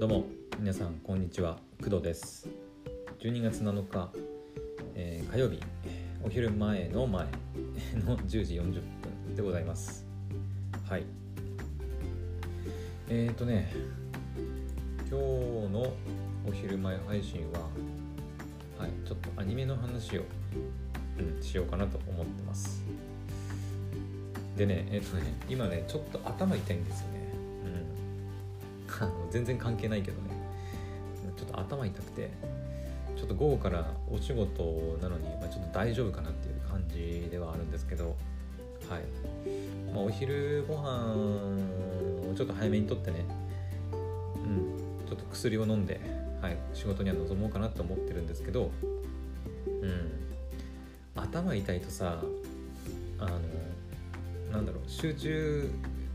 どうも皆さんこんにちは。工藤です。12月7日、えー、火曜日お昼前の前 の10時40分でございます。はい。えーとね今日のお昼前配信ははいちょっとアニメの話を、うん、しようかなと思ってます。でねえっ、ー、とね今ねちょっと頭痛いんですよね。全然関係ないけどね。ちょっと頭痛くてちょっと午後からお仕事なのに、まあ、ちょっと大丈夫かなっていう感じではあるんですけどはい、まあ、お昼ご飯をちょっと早めにとってねうんちょっと薬を飲んで、はい、仕事には臨もうかなと思ってるんですけどうん。頭痛いとさあのなんだろう集中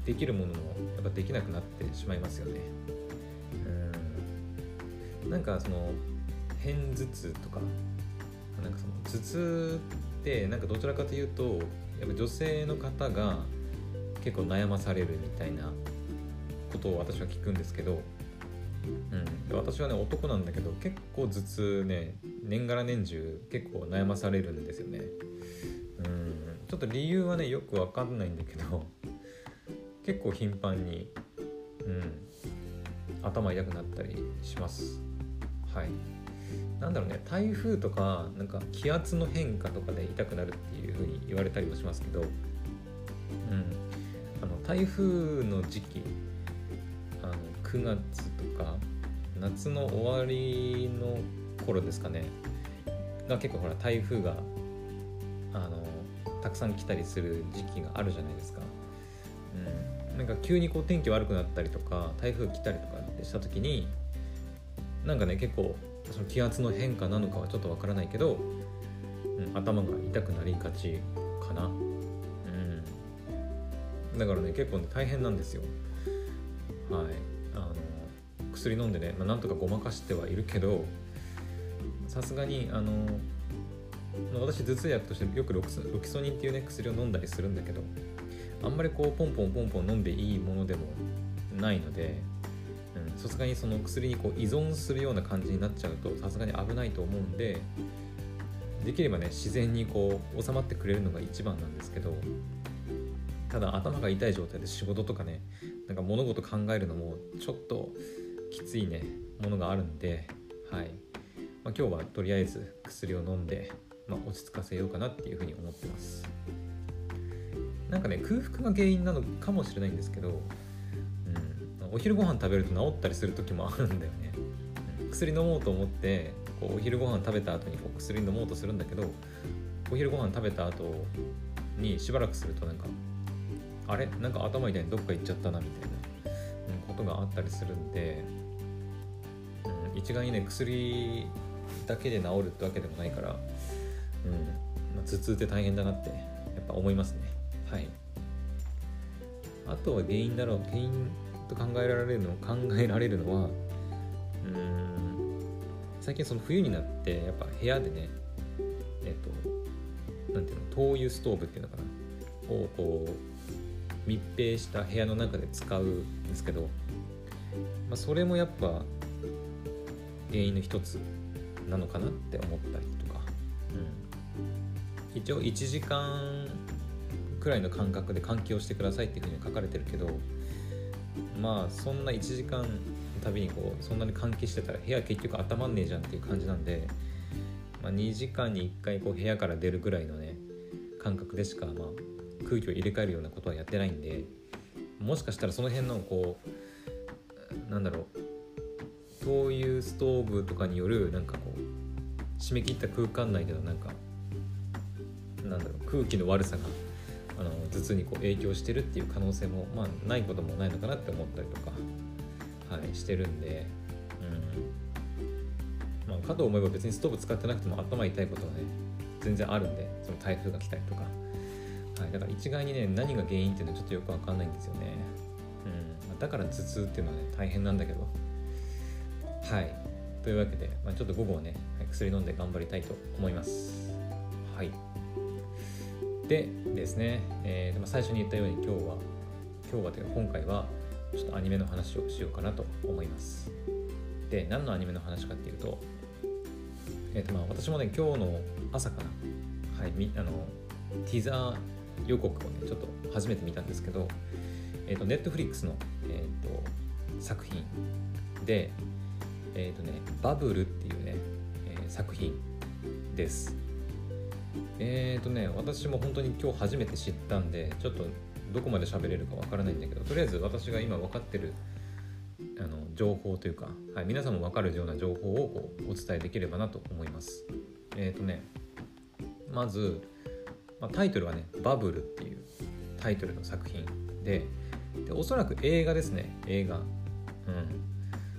できるものもやっぱできなくなってしまいますよね。なんかその片頭痛とかなんかその頭痛ってなんかどちらかというとやっぱ女性の方が結構悩まされるみたいなことを私は聞くんですけど、うん、私はね男なんだけど結構頭痛ね年がら年中結構悩まされるんですよね。ちょっと理由はねよくわかんないんだけど結構頻繁に、うん、頭痛くなったりします。はい。なんだろうね台風とかなんか気圧の変化とかで痛くなるっていう風に言われたりもしますけど、うん、あの台風の時期あの9月とか夏の終わりの頃ですかねが結構ほら台風があのたくさん来たりする時期があるじゃないですか。うん、なんか急にこう天気悪くなったりとか台風来たりとかってした時になんかね結構その気圧の変化なのかはちょっとわからないけど、うん、頭が痛くなりがちかな。うん、だからね結構ね大変なんですよ。はい。あの薬飲んでね、まあ、なんとかごまかしてはいるけどさすがにあの私頭痛薬としてよくロキソニンっていうね薬を飲んだりするんだけどあんまりこうポンポンポンポン飲んでいいものでもないのでさすがにその薬にこう依存するような感じになっちゃうとさすがに危ないと思うんでできればね自然にこう収まってくれるのが一番なんですけどただ頭が痛い状態で仕事とかねなんか物事考えるのもちょっときついねものがあるんではい、まあ、今日はとりあえず薬を飲んでまあ、落ち着かせようかなっていうふうに思ってます。なんかね空腹が原因なのかもしれないんですけど、お昼ご飯食べると治ったりする時もあるんだよね、薬飲もうと思ってこうお昼ご飯食べた後にこう薬飲もうとするんだけどお昼ご飯食べた後にしばらくするとなんかあれ？なんか頭痛いにどっか行っちゃったなみたいな、ことがあったりするんで、うん、一概にね薬だけで治るってわけでもないからうんまあ、頭痛って大変だなってやっぱ思いますね。はい。あとは原因だろう原因と考えられるの考えられるのはうん最近その冬になってやっぱ部屋でねえっとなんていうの灯油ストーブっていうのかなをこう密閉した部屋の中で使うんですけど、まあ、それもやっぱ原因の一つなのかなって思ったりとか、うん、一応1時間くらいの間隔で換気をしてくださいっていうふうに書かれてるけどまあそんな1時間のたびにこうそんなに換気してたら部屋結局温まんねえじゃんっていう感じなんで、まあ、2時間に1回こう部屋から出るぐらいのね感覚でしか、まあ、空気を入れ替えるようなことはやってないんでもしかしたらその辺のこうなんだろう灯油ストーブとかによるなんかこう締め切った空間内でのなんかなんだろう空気の悪さが頭痛にこう影響してるっていう可能性も、まあ、ないこともないのかなって思ったりとか、はい、してるんで、うん。まあ、かと思えば別にストーブ使ってなくても頭痛いことはね全然あるんでその台風が来たりとか、はい、だから一概にね何が原因っていうのはちょっとよくわかんないんですよね、うん。ま、だから頭痛っていうのはね大変なんだけど。はい。というわけで、まあ、ちょっと午後はね薬飲んで頑張りたいと思います。はい。でですね、えー、最初に言ったように今日は今日はというか今回はちょっとアニメの話をしようかなと思います。で何のアニメの話かっていうとえ、ー、とまあ私もね今日の朝かなはいみあのティザー予告をねちょっと初めて見たんですけどえっ、ー、とネットフリックスの、えーと、作品でえっ、ー、とねバブルっていうね、えー、作品です。えっ、ー、とね私も本当に今日初めて知ったんでちょっとどこまで喋れるかわからないんだけどとりあえず私が今分かってるあの情報というか、はい、皆さんも分かるような情報をこうお伝えできればなと思います。えっ、ー、とねまず、まあ、タイトルはね「バブル」っていうタイトルの作品ででおそらく映画ですね映画。うん。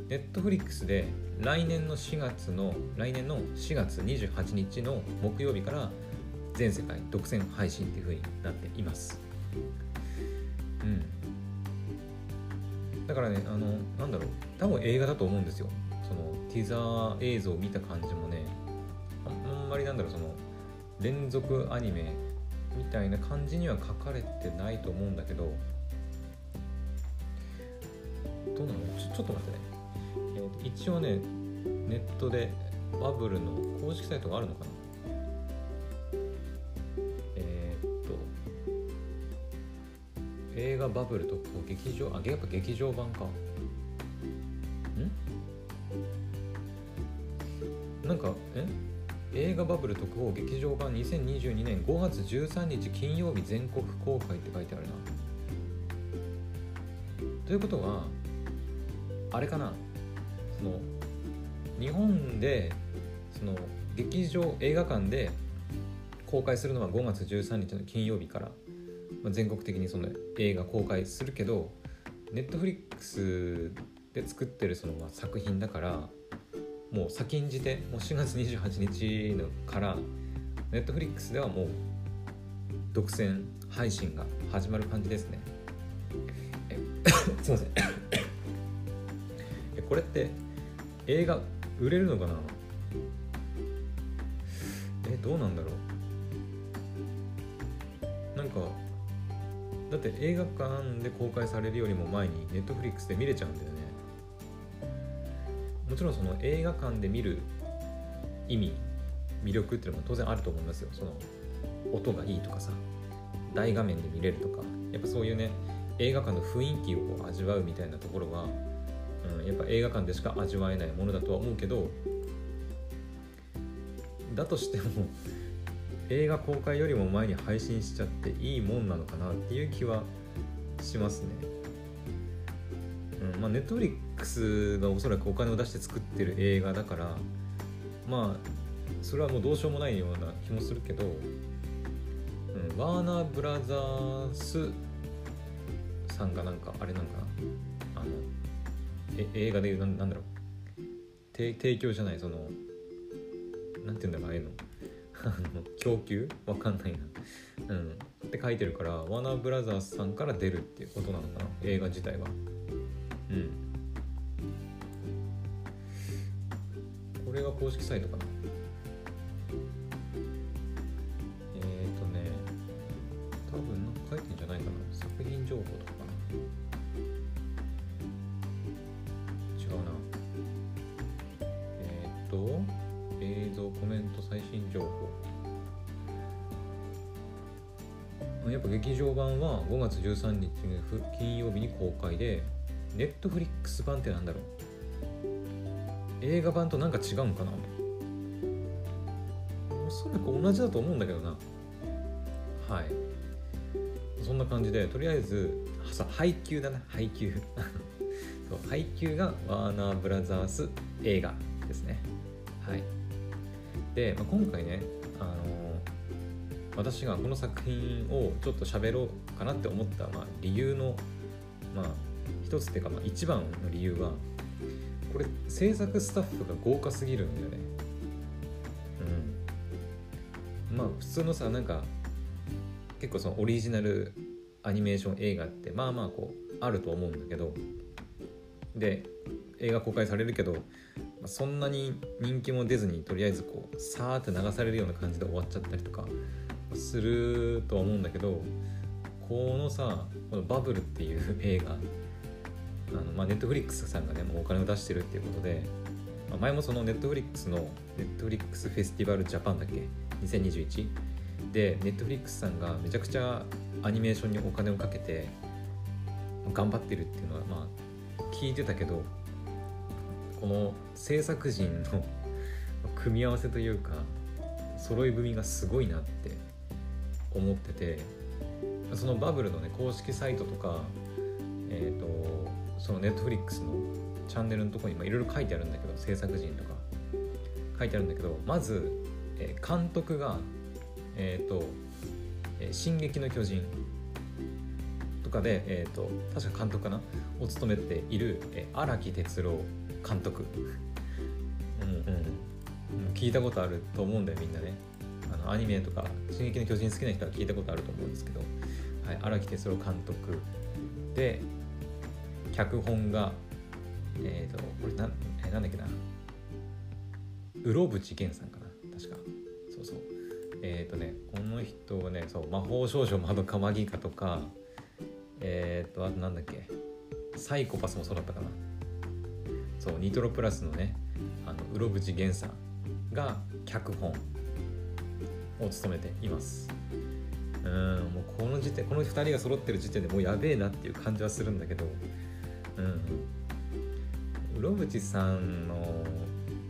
ネットフリックスで来年の4月の来年の4月28日の木曜日から全世界独占配信っていう風になっています。うん。だからねあのなんだろう。多分映画だと思うんですよ。そのティザー映像を見た感じもねあんまりなんだろうその連続アニメみたいな感じには書かれてないと思うんだけど。どうなの？ちょちょっと待ってね、えー、一応ねネットでバブルの公式サイトがあるのかな？バブルと劇場あやっぱ劇場版か。ん？なんかえ？映画バブル特報劇場版2022年5月13日金曜日全国公開って書いてあるな。ということはあれかな？その日本でその劇場映画館で公開するのは5月13日の金曜日から、まあ、全国的にその映画公開するけどネットフリックスで作ってるその作品だからもう先んじてもう4月28日のからネットフリックスではもう独占配信が始まる感じですね。すいません。これって映画売れるのかな？えどうなんだろう？なんかだって映画館で公開されるよりも前にネットフリックスで見れちゃうんだよね。もちろんその映画館で見る意味魅力っていうのも当然あると思いますよ。その音がいいとかさ大画面で見れるとか。やっぱそういうね映画館の雰囲気をこう味わうみたいなところはうん、やっぱ映画館でしか味わえないものだとは思うけどだとしても映画公開よりも前に配信しちゃっていいもんなのかなっていう気はしますね。うん、まあネットフリックスがおそらくお金を出して作ってる映画だからまあそれはもうどうしようもないような気もするけど、うん、ワーナーブラザースさんがなんかあれなんかな？あのえ映画でいうなんなんだろう？提供じゃないそのなんて言うんだろうああいうの。供給？わかんないな。うん。って書いてるからワナーブラザースさんから出るっていうことなのかな？映画自体は。うん。これが公式サイトかな？やっぱ劇場版は5月13日金曜日に公開でネットフリックス版ってなんだろう？映画版となんか違うんかな？おそらく同じだと思うんだけどな。はい。そんな感じでとりあえずさ配給だな配給。そう配給がワーナーブラザース映画ですね。はい。で、まあ、今回ね、あの、私がこの作品をちょっと喋ろうかなって思った、まあ、理由のまあ一つっていうか、まあ、一番の理由はこれ制作スタッフが豪華すぎるんだよね。うん。まあ普通のさなんか結構そのオリジナルアニメーション映画ってまあまあこうあると思うんだけどで映画公開されるけどそんなに人気も出ずにとりあえずこうさーって流されるような感じで終わっちゃったりとかするとは思うんだけどこのさこの「バブル」っていう映画あの、まあ、 Netflix さんがねもうお金を出してるっていうことで、まあ、前もその Netflix の Netflix Festival Japan だっけ？2021で Netflix さんがめちゃくちゃアニメーションにお金をかけて頑張ってるっていうのはまあ聞いてたけどこの制作陣の 組み合わせというか揃い踏みがすごいなって思っててそのバブルのね公式サイトとかえっ、ー、とそのネットフリックスのチャンネルのとこにいろいろ書いてあるんだけど制作陣とか書いてあるんだけどまず、えー、監督がえっ、ー、と「えー、進撃の巨人」とかで、えーと、確か監督かなを務めている荒、えー、木哲郎監督、うん。うん、聞いたことあると思うんだよみんなね。あのアニメとか「進撃の巨人」好きな人は聞いたことあると思うんですけど荒、はい、木哲郎監督で脚本がえっ、ー、とこれなえなんだっけなうろぶち源さんかな確か。そうそう。えっ、ー、とねこの人はねそう魔法少女まどかマギカとかえっ、ー、とあとなんだっけサイコパスもそうだったかな。そうニトロプラスのねあのうろぶち源さんが脚本。を務めています。うんもうこの時点この2人が揃ってる時点でもうやべえなっていう感じはするんだけどうん。うろぶちさんの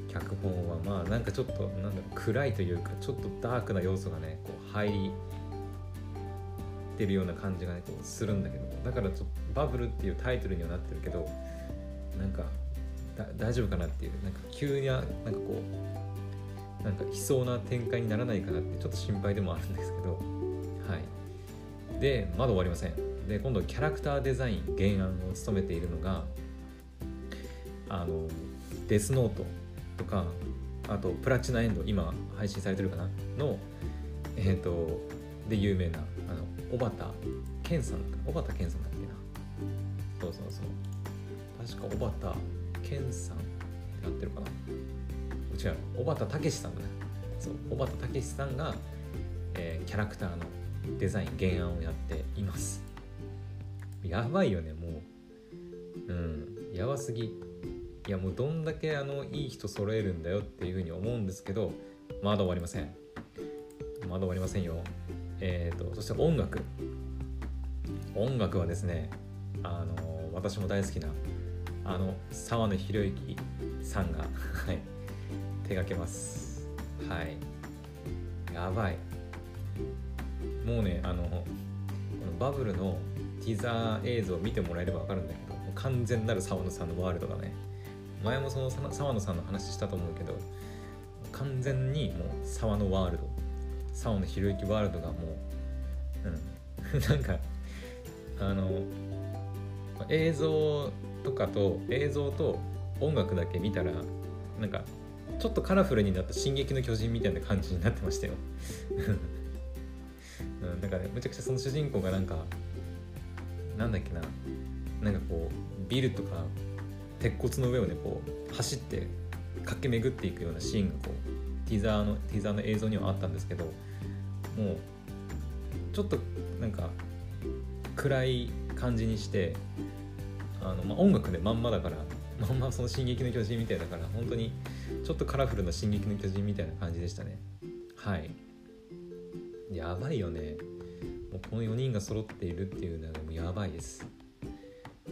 脚本はまあなんかちょっとなんだろう暗いというかちょっとダークな要素がねこう入ってるような感じがねこうするんだけどだからちょっとバブルっていうタイトルにはなってるけどなんか大丈夫かなっていうなんか急になんかこうなんか悲壮な展開にならないかなってちょっと心配でもあるんですけど。はい。でまだ終わりません。で今度キャラクターデザイン原案を務めているのがあのデスノートとかあとプラチナエンド今配信されてるかな？のえっ、ー、とで有名なあの小畑健さん。小畑健さんだっけな？そうそうそう。確か小畑健さんってなってるかな？違う小畑武さんだね。そう小畑武さんが、えー、キャラクターのデザイン原案をやっています。やばいよねもう。うんやばすぎ。いやもうどんだけあのいい人揃えるんだよっていうふうに思うんですけどまだ終わりません。まだ終わりませんよ。えっ、ー、とそして音楽。音楽はですねあの私も大好きなあの沢野博之さんがはい。手掛けます。はい。やばい。もうねあのこのバブルのティザー映像を見てもらえれば分かるんだけど完全なる沢野さんのワールドがね。前もその沢野さんの話したと思うけど完全にもう沢野ワールド。沢野博之ワールドがもう、うん、なんかあの映像とかと映像と音楽だけ見たらなんかちょっとカラフルになった「進撃の巨人」みたいな感じになってましたよ。うん、なんかねむちゃくちゃその主人公がなんかなんだっけななんかこうビルとか鉄骨の上をねこう走って駆け巡っていくようなシーンがこうティザーのティザーの映像にはあったんですけどもうちょっとなんか暗い感じにしてあの、まあ、音楽でまんまだからまんまその「進撃の巨人」みたいだから本当にちょっとカラフルな「進撃の巨人」みたいな感じでしたね。はい。やばいよね。もうこの4人が揃っているっていうのはもうやばいです。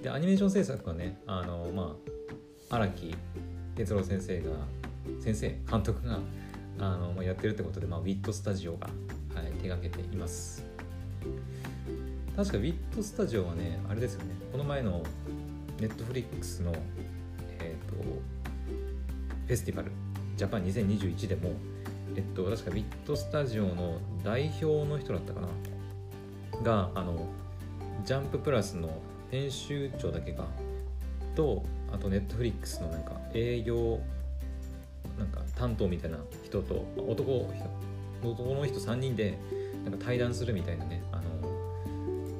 でアニメーション制作はねあのまあ荒木哲郎先生が先生監督があの、まあ、やってるってことで、まあ、ウィットスタジオが、はい、手がけています。確かウィットスタジオはねあれですよね。この前のネットフリックスの、フェスティバルジャパン2021でもえっと確かウィットスタジオの代表の人だったかな？があのジャンププラスの編集長だけか。とあとネットフリックスのなんか営業なんか担当みたいな人と男男の人3人でなんか対談するみたいなねあの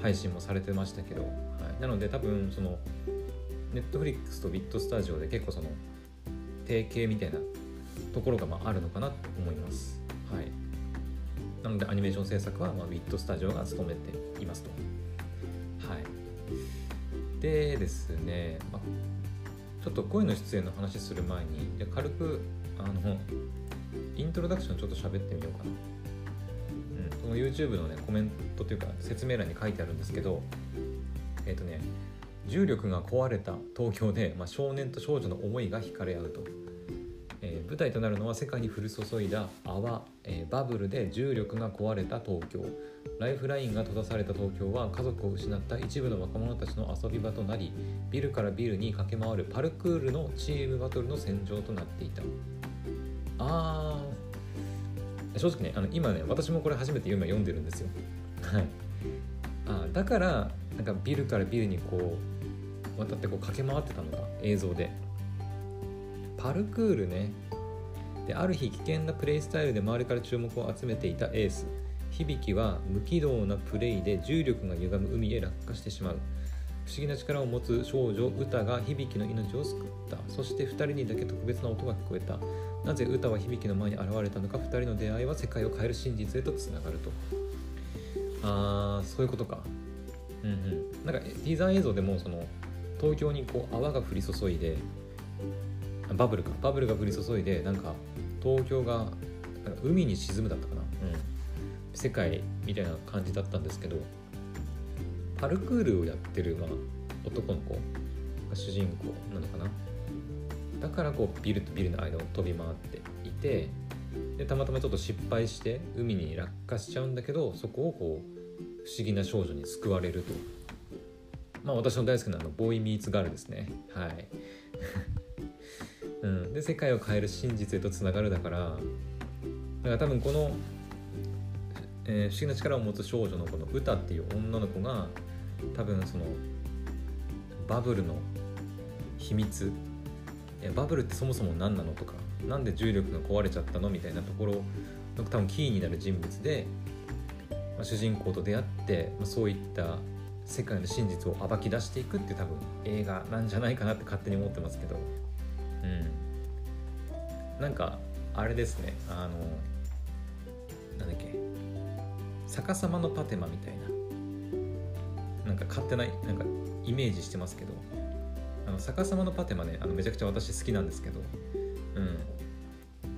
配信もされてましたけど、はい、なので多分そのネットフリックスとビットスタジオで結構その提携みたいなところがまああるのかなと思います。はい、なのでアニメーション制作はまあビットスタジオが務めていますと。はい、でですね、まあ、ちょっと声の出演の話する前に軽くあのイントロダクションちょっと喋ってみようかな、うん、その YouTube のねコメントというか説明欄に書いてあるんですけどえっ、ー、とね重力が壊れた東京で、まあ、少年と少女の思いが惹かれ合うと、えー、舞台となるのは世界に降り注いだ泡、えー、バブルで重力が壊れた東京。ライフラインが閉ざされた東京は家族を失った一部の若者たちの遊び場となりビルからビルに駆け回るパルクールのチームバトルの戦場となっていた。あー正直ねあの今ね私もこれ初めて今読んでるんですよ。はい。あだからなんかビルからビルにこう渡ってこう駆け回ってたのが映像で。パルクールね。である日危険なプレイスタイルで周りから注目を集めていたエース。響は無軌道なプレイで重力が歪む海へ落下してしまう。不思議な力を持つ少女ウタが響の命を救った。そして2人にだけ特別な音が聞こえた。なぜウタは響の前に現れたのか。2人の出会いは世界を変える真実へとつながると。あーそういうことか。うんうん。なんかティザー映像でもその東京にこう泡が降り注いでバブルか。バブルが降り注いでなんか東京が海に沈むだったかな。世界みたいな感じだったんですけどパルクールをやってる、まあ、男の子が主人公なのかな。だからこうビルとビルの間を飛び回っていてでたまたまちょっと失敗して海に落下しちゃうんだけどそこをこう不思議な少女に救われるとまあ私の大好きなのボーイ・ミーツ・ガールですね。はい。うん、で世界を変える真実へとつながるだからだから多分このえー、不思議な力を持つ少女のこの歌っていう女の子が多分そのバブルの秘密バブルってそもそも何なのとか何で重力が壊れちゃったのみたいなところの多分キーになる人物で、まあ、主人公と出会って、まあ、そういった世界の真実を暴き出していくって多分映画なんじゃないかなって勝手に思ってますけど。うん。なんかあれですね。あのなんだっけ。逆さまのパテマみたいな。なんか勝手ななんかイメージしてますけど。あの逆さまのパテマねあのめちゃくちゃ私好きなんですけど。うん、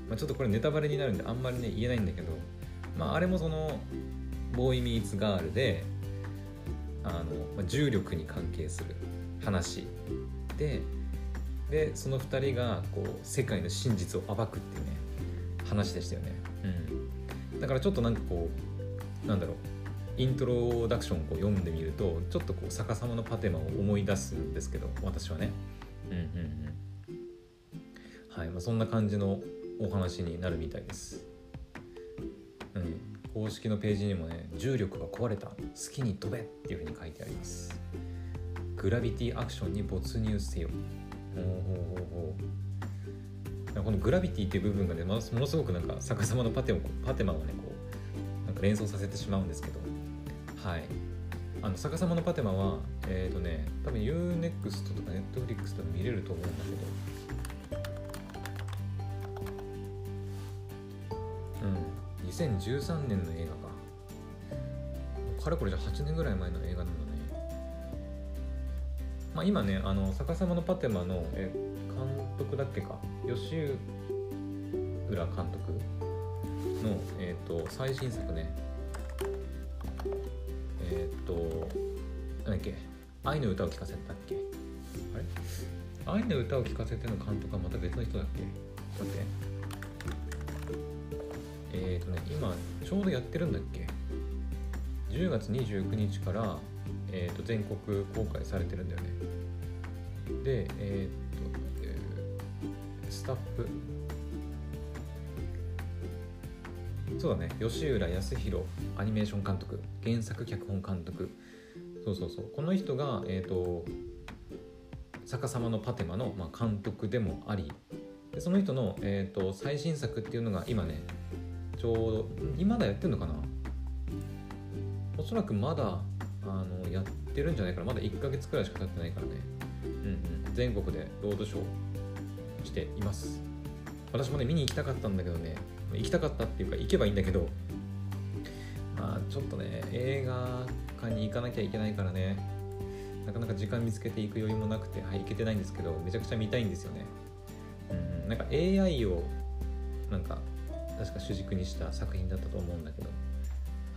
まあ、ちょっとこれネタバレになるんであんまりね言えないんだけど。まああれもそのボーイミーツガールであの、重力に関係する話。ででその2人がこう世界の真実を暴くっていうね話でしたよね、うん、だからちょっとなんかこうなんだろう。イントロダクションをこう読んでみるとちょっとこう逆さまのパテマを思い出すんですけど私はね。うんうんうん。はい。まあ、そんな感じのお話になるみたいです。公式のページにもね重力が壊れた好きに飛べっていうふうに書いてあります。グラビティアクションに没入せよ。ほうほうほうほう。このグラビティっていう部分がねものすごくなんか逆さまのパテパテマをねこうなんか連想させてしまうんですけど。はい。あの逆さまのパテマはえっ、ー、とね多分 UNEXT とか Netflix とか見れると思うんだけど。2013年の映画か。かれこれじゃ8年ぐらい前の映画なんだね。まあ今ねあの逆さまのパテマのえ監督だっけか。吉浦監督の、えーと、最新作ね。えっ、ー、となんだっけ。愛の歌を聴かせたっけ。あれ？愛の歌を聴かせての監督はまた別の人だっけ？待って。えっ、ー、とね今ちょうどやってるんだっけ？10月29日から、えーと、全国公開されてるんだよね。でえっ、ー、と、えー、スタッフ。そうだね。吉浦康弘アニメーション監督。原作脚本監督。そうそうそう。この人がえっ、ー、と逆さまのパテマの、まあ、監督でもあり。でその人の、えーと、最新作っていうのが今ねょうど今だやってるのかな？おそらくまだあのやってるんじゃないかな。まだ1ヶ月くらいしか経ってないからね。うんうん。全国でロードショーしています。私もね見に行きたかったんだけどね。行きたかったっていうか行けばいいんだけど。まあちょっとね映画館に行かなきゃいけないからね。なかなか時間見つけていく余裕もなくてはい行けてないんですけどめちゃくちゃ見たいんですよね。うんなんか AI をなんか確か主軸にした作品だったと思うんだけど。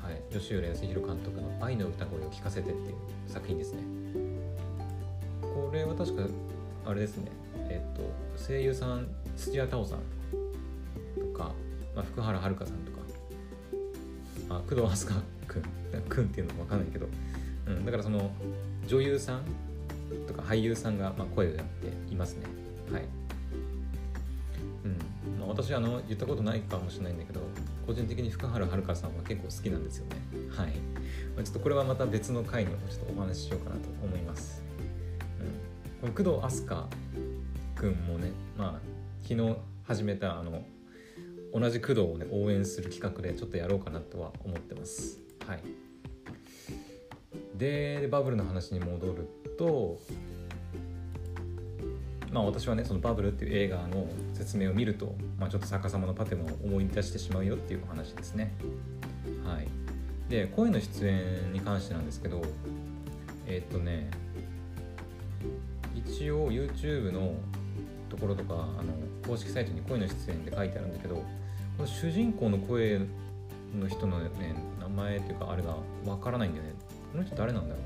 はい。吉浦康弘監督の「愛の歌声を聞かせて」っていう作品ですね。これは確かあれですね。えっと声優さん土屋太鳳さんとか、まあ、福原遥さんとか。あ工藤飛鳥くんくんっていうのも分かんないけど、うん、だからその女優さんとか俳優さんがまあ声をやっていますね。はい、私あの言ったことないかもしれないんだけど個人的に福原遥さんは結構好きなんですよね。はい、ま、ちょっとこれはまた別の回にもちょっとお話ししようかなと思います、うん、この工藤飛鳥くんもねまあ昨日始めたあの同じ工藤をね応援する企画でちょっとやろうかなとは思ってます。はい。でバブルの話に戻るとまあ私はねそのバブルっていう映画の説明を見ると、まあ、ちょっと逆さまのパテマを思い出してしまうよっていうお話ですね。はい。で声の出演に関してなんですけどえー、っとね一応 YouTube のところとかあの公式サイトに声の出演って書いてあるんだけどこの主人公の声の人のね名前っていうかあれがわからないんだよね。この人誰なんだろう？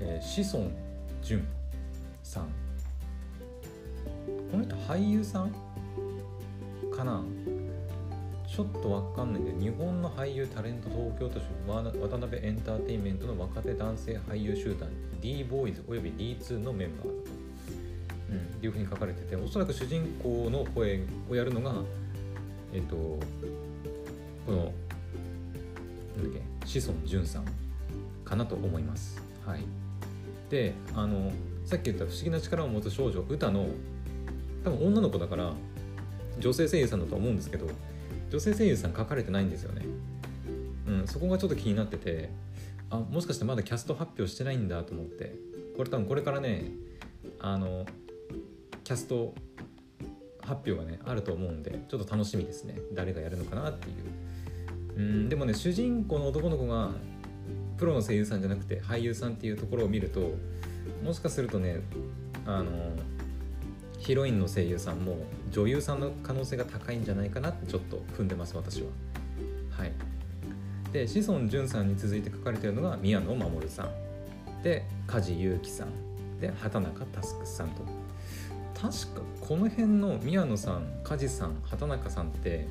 えー、志尊淳さん。この人俳優さん？かな？ちょっとわかんないんで日本の俳優タレント東京都市渡辺エンターテインメントの若手男性俳優集団 d ボーイズおよび D2 のメンバーだと、うん、いうふうに書かれてておそらく主人公の声をやるのがえっ、ー、とこのなんだっけ？志尊淳さんかなと思います。はい。であのさっき言った「不思議な力を持つ少女」歌の多分女の子だから女性声優さんだと思うんですけど女性声優さん書かれてないんですよね。うん、そこがちょっと気になっててあもしかしてまだキャスト発表してないんだと思って。これ多分これからねあのキャスト発表がねあると思うんでちょっと楽しみですね。誰がやるのかなっていう。うんでもね主人公の男の子がプロの声優さんじゃなくて俳優さんっていうところを見るともしかするとねあのヒロインの声優さんも女優さんの可能性が高いんじゃないかなってちょっと踏んでます私は。はい。で志尊淳さんに続いて書かれてるのが宮野守さん。で梶裕貴さん。で畑中佑さんと。確かこの辺の宮野さん梶さん畑中さんって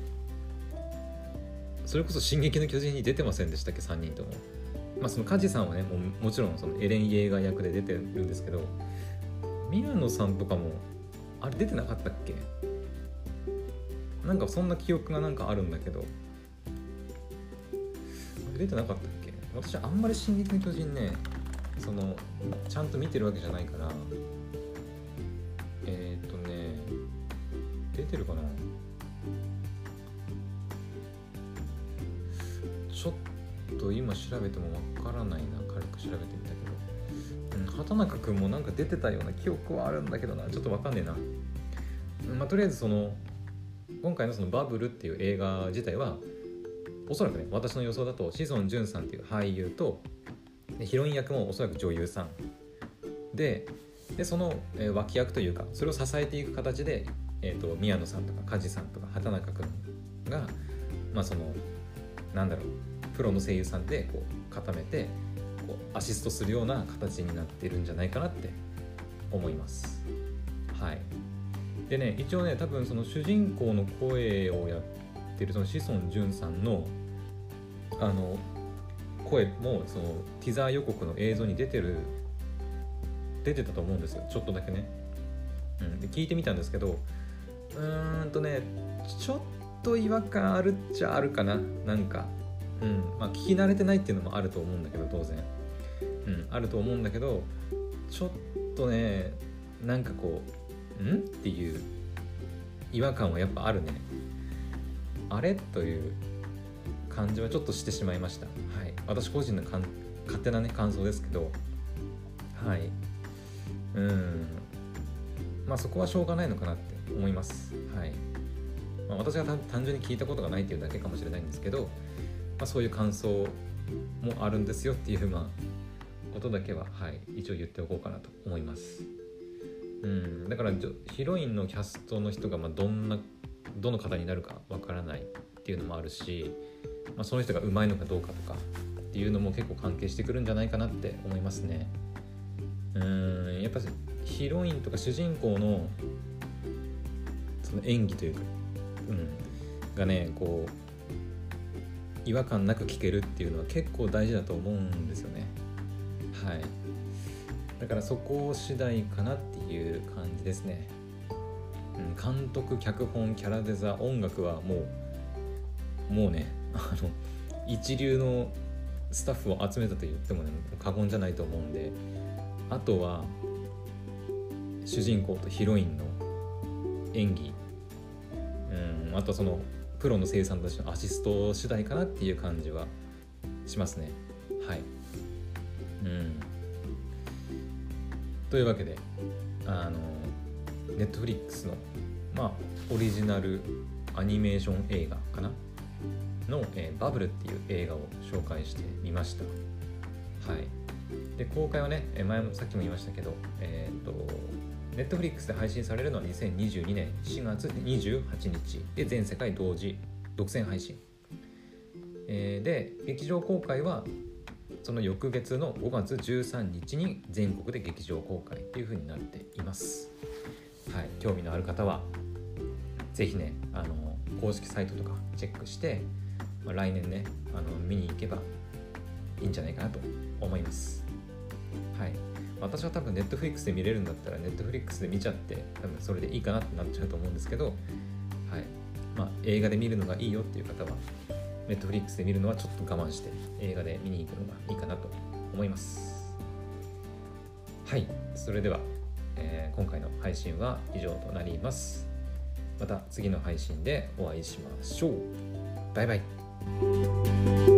それこそ「進撃の巨人」に出てませんでしたっけ？3人とも。まあ、その梶さんはねももちろんそのエレン・イェーガー役で出てるんですけど宮野さんとかもあれ出てなかったっけ？なんかそんな記憶がなんかあるんだけど出てなかったっけ？私あんまり「進撃の巨人ね」そのちゃんと見てるわけじゃないからえー、っとね出てるかな？ちょっと今調べてもわからないな軽く調べてみたけど、うん、畑中君もなんか出てたような記憶はあるんだけどな。ちょっとわかんねえな、まあ、とりあえずその今回のその「バブル」っていう映画自体はおそらくね私の予想だと志尊淳さんっていう俳優とヒロイン役もおそらく女優さん。ででその、え、脇役というかそれを支えていく形で、えーと、宮野さんとか梶さんとか畑中君がまあそのなんだろうプロの声優さんでこう固めてこうアシストするような形になってるんじゃないかなって思います。はい、でね一応ね多分その主人公の声をやってるその志尊淳さんのあの声もそのティザー予告の映像に出てる出てたと思うんですよちょっとだけね。うん、で聞いてみたんですけどうーんとねちょっと違和感あるっちゃあるかななんかうん。まあ、聞き慣れてないっていうのもあると思うんだけど当然、うん、あると思うんだけどちょっとねなんかこう「ん?」っていう違和感はやっぱあるね。あれ？という感じはちょっとしてしまいました、はい、私個人のかん勝手なね感想ですけど。はい。うん。まあそこはしょうがないのかなって思います。はい、まあ、私が単純に聞いたことがないっていうだけかもしれないんですけどまあ、そういう感想もあるんですよっていう、まあ、ことだけは、はい、一応言っておこうかなと思います。うん、だからヒロインのキャストの人がまあどんなどの方になるかわからないっていうのもあるし、まあ、その人がうまいのかどうかとかっていうのも結構関係してくるんじゃないかなって思いますね。うんやっぱヒロインとか主人公のその演技というか、うん、がねこう違和感なく聞けるっていうのは結構大事だと思うんですよね。はいだからそこ次第かなっていう感じですね。うん、監督脚本キャラデザ音楽はもうもうね あの一流のスタッフを集めたと言ってもね過言じゃないと思うんであとは主人公とヒロインの演技うんあとそのプロの生産たちのアシスト次第かなっていう感じはしますね。はい。うん。というわけであのネットフリックスのまあオリジナルアニメーション映画かなの、えー、バブルっていう映画を紹介してみました。はい。で公開はね前もさっきも言いましたけどえっ、ー、とネットフリックスで配信されるのは2022年4月28日で全世界同時独占配信、えー、で劇場公開はその翌月の5月13日に全国で劇場公開っていう風になっています。はい興味のある方は是非ねあの公式サイトとかチェックして、まあ、来年ねあの見に行けばいいんじゃないかなと思います。はい。私は多分ネットフリックスで見れるんだったらネットフリックスで見ちゃって多分それでいいかなってなっちゃうと思うんですけど、はい。まあ、映画で見るのがいいよっていう方はネットフリックスで見るのはちょっと我慢して映画で見に行くのがいいかなと思います。はい。それでは、えー、今回の配信は以上となります。また次の配信でお会いしましょう。バイバイ。